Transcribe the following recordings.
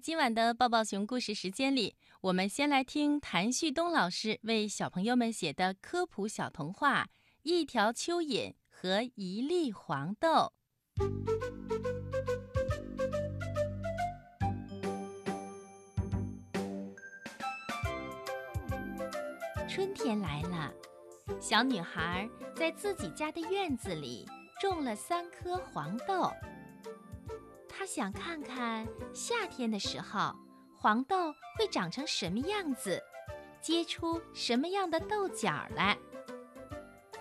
今晚的抱抱熊故事时间里，我们先来听谭旭东老师为小朋友们写的科普小童话《一条蚯蚓和一粒黄豆》。春天来了，小女孩在自己家的院子里种了三颗黄豆。想看看夏天的时候，黄豆会长成什么样子，结出什么样的豆角来。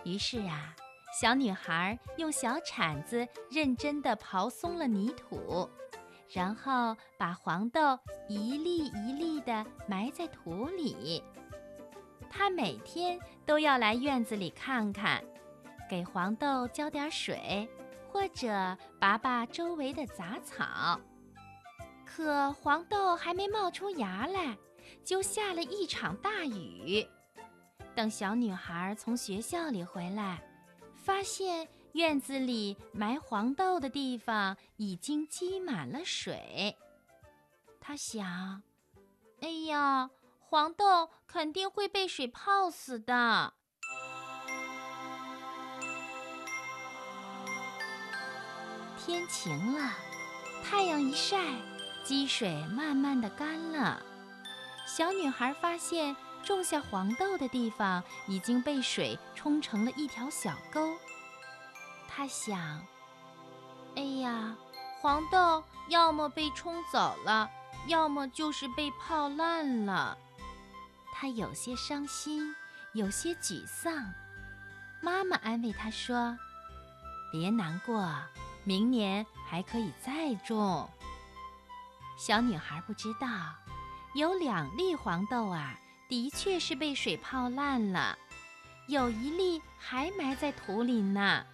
于是啊，小女孩用小铲子认真地刨松了泥土，然后把黄豆一粒一粒地埋在土里。她每天都要来院子里看看，给黄豆浇点水。或者拔拔周围的杂草，可黄豆还没冒出芽来，就下了一场大雨。等小女孩从学校里回来，发现院子里埋黄豆的地方已经积满了水。她想：“哎呀，黄豆肯定会被水泡死的。”天晴了，太阳一晒，积水慢慢的干了。小女孩发现种下黄豆的地方已经被水冲成了一条小沟。她想：“哎呀，黄豆要么被冲走了，要么就是被泡烂了。”她有些伤心，有些沮丧。妈妈安慰她说：“别难过。”明年还可以再种。小女孩不知道，有两粒黄豆啊，的确是被水泡烂了，有一粒还埋在土里呢。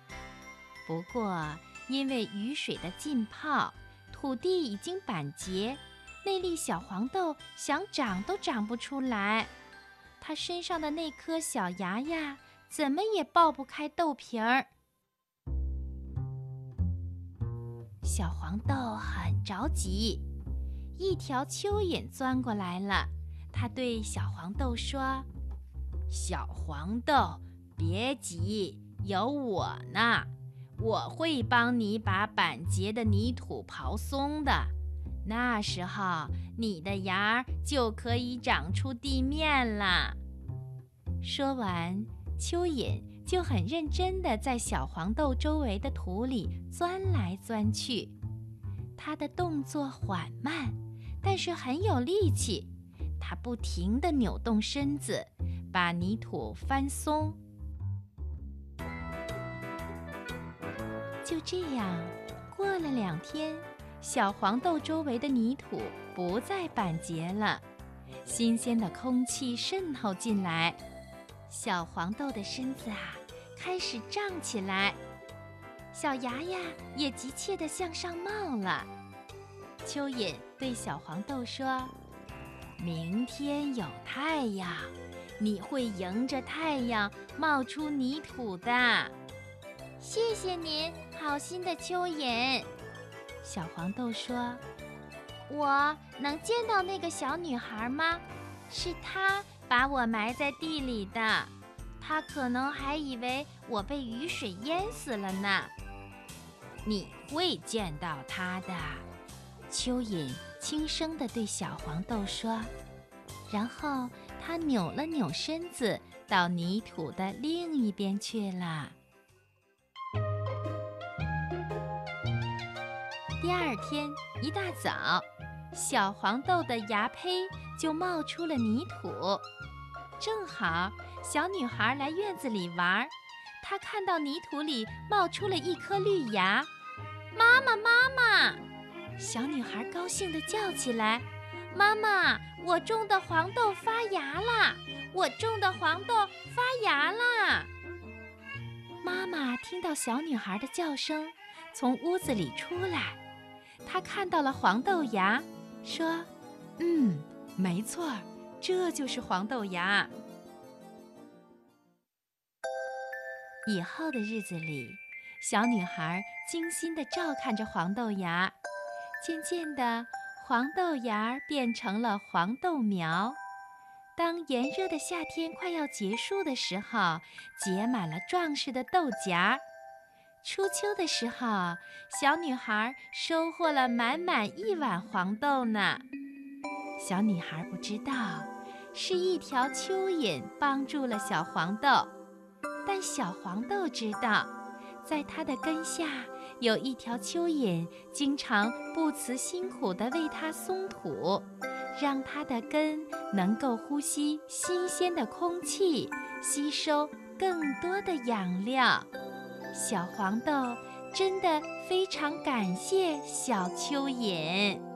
不过因为雨水的浸泡，土地已经板结，那粒小黄豆想长都长不出来。它身上的那颗小芽芽，怎么也爆不开豆皮儿。小黄豆很着急，一条蚯蚓钻过来了。它对小黄豆说：“小黄豆，别急，有我呢，我会帮你把板结的泥土刨松的。那时候，你的芽儿就可以长出地面了。”说完，蚯蚓。就很认真地在小黄豆周围的土里钻来钻去，它的动作缓慢，但是很有力气。它不停地扭动身子，把泥土翻松。就这样，过了两天，小黄豆周围的泥土不再板结了，新鲜的空气渗透进来。小黄豆的身子啊，开始胀起来，小芽芽也急切地向上冒了。蚯蚓对小黄豆说：“明天有太阳，你会迎着太阳冒出泥土的。”谢谢您，好心的蚯蚓。小黄豆说：“我能见到那个小女孩吗？是她。”把我埋在地里的，他可能还以为我被雨水淹死了呢。你会见到他的，蚯蚓轻声地对小黄豆说，然后他扭了扭身子，到泥土的另一边去了。第二天一大早，小黄豆的芽胚就冒出了泥土。正好，小女孩来院子里玩，她看到泥土里冒出了一颗绿芽。妈妈，妈妈！小女孩高兴地叫起来：“妈妈，我种的黄豆发芽啦！我种的黄豆发芽啦！”妈妈听到小女孩的叫声，从屋子里出来，她看到了黄豆芽，说：“嗯，没错。”这就是黄豆芽。以后的日子里，小女孩精心地照看着黄豆芽。渐渐的，黄豆芽变成了黄豆苗。当炎热的夏天快要结束的时候，结满了壮实的豆荚。初秋的时候，小女孩收获了满满一碗黄豆呢。小女孩不知道，是一条蚯蚓帮助了小黄豆，但小黄豆知道，在它的根下有一条蚯蚓，经常不辞辛苦地为它松土。让它的根能够呼吸新鲜的空气，吸收更多的养料。小黄豆真的非常感谢小蚯蚓。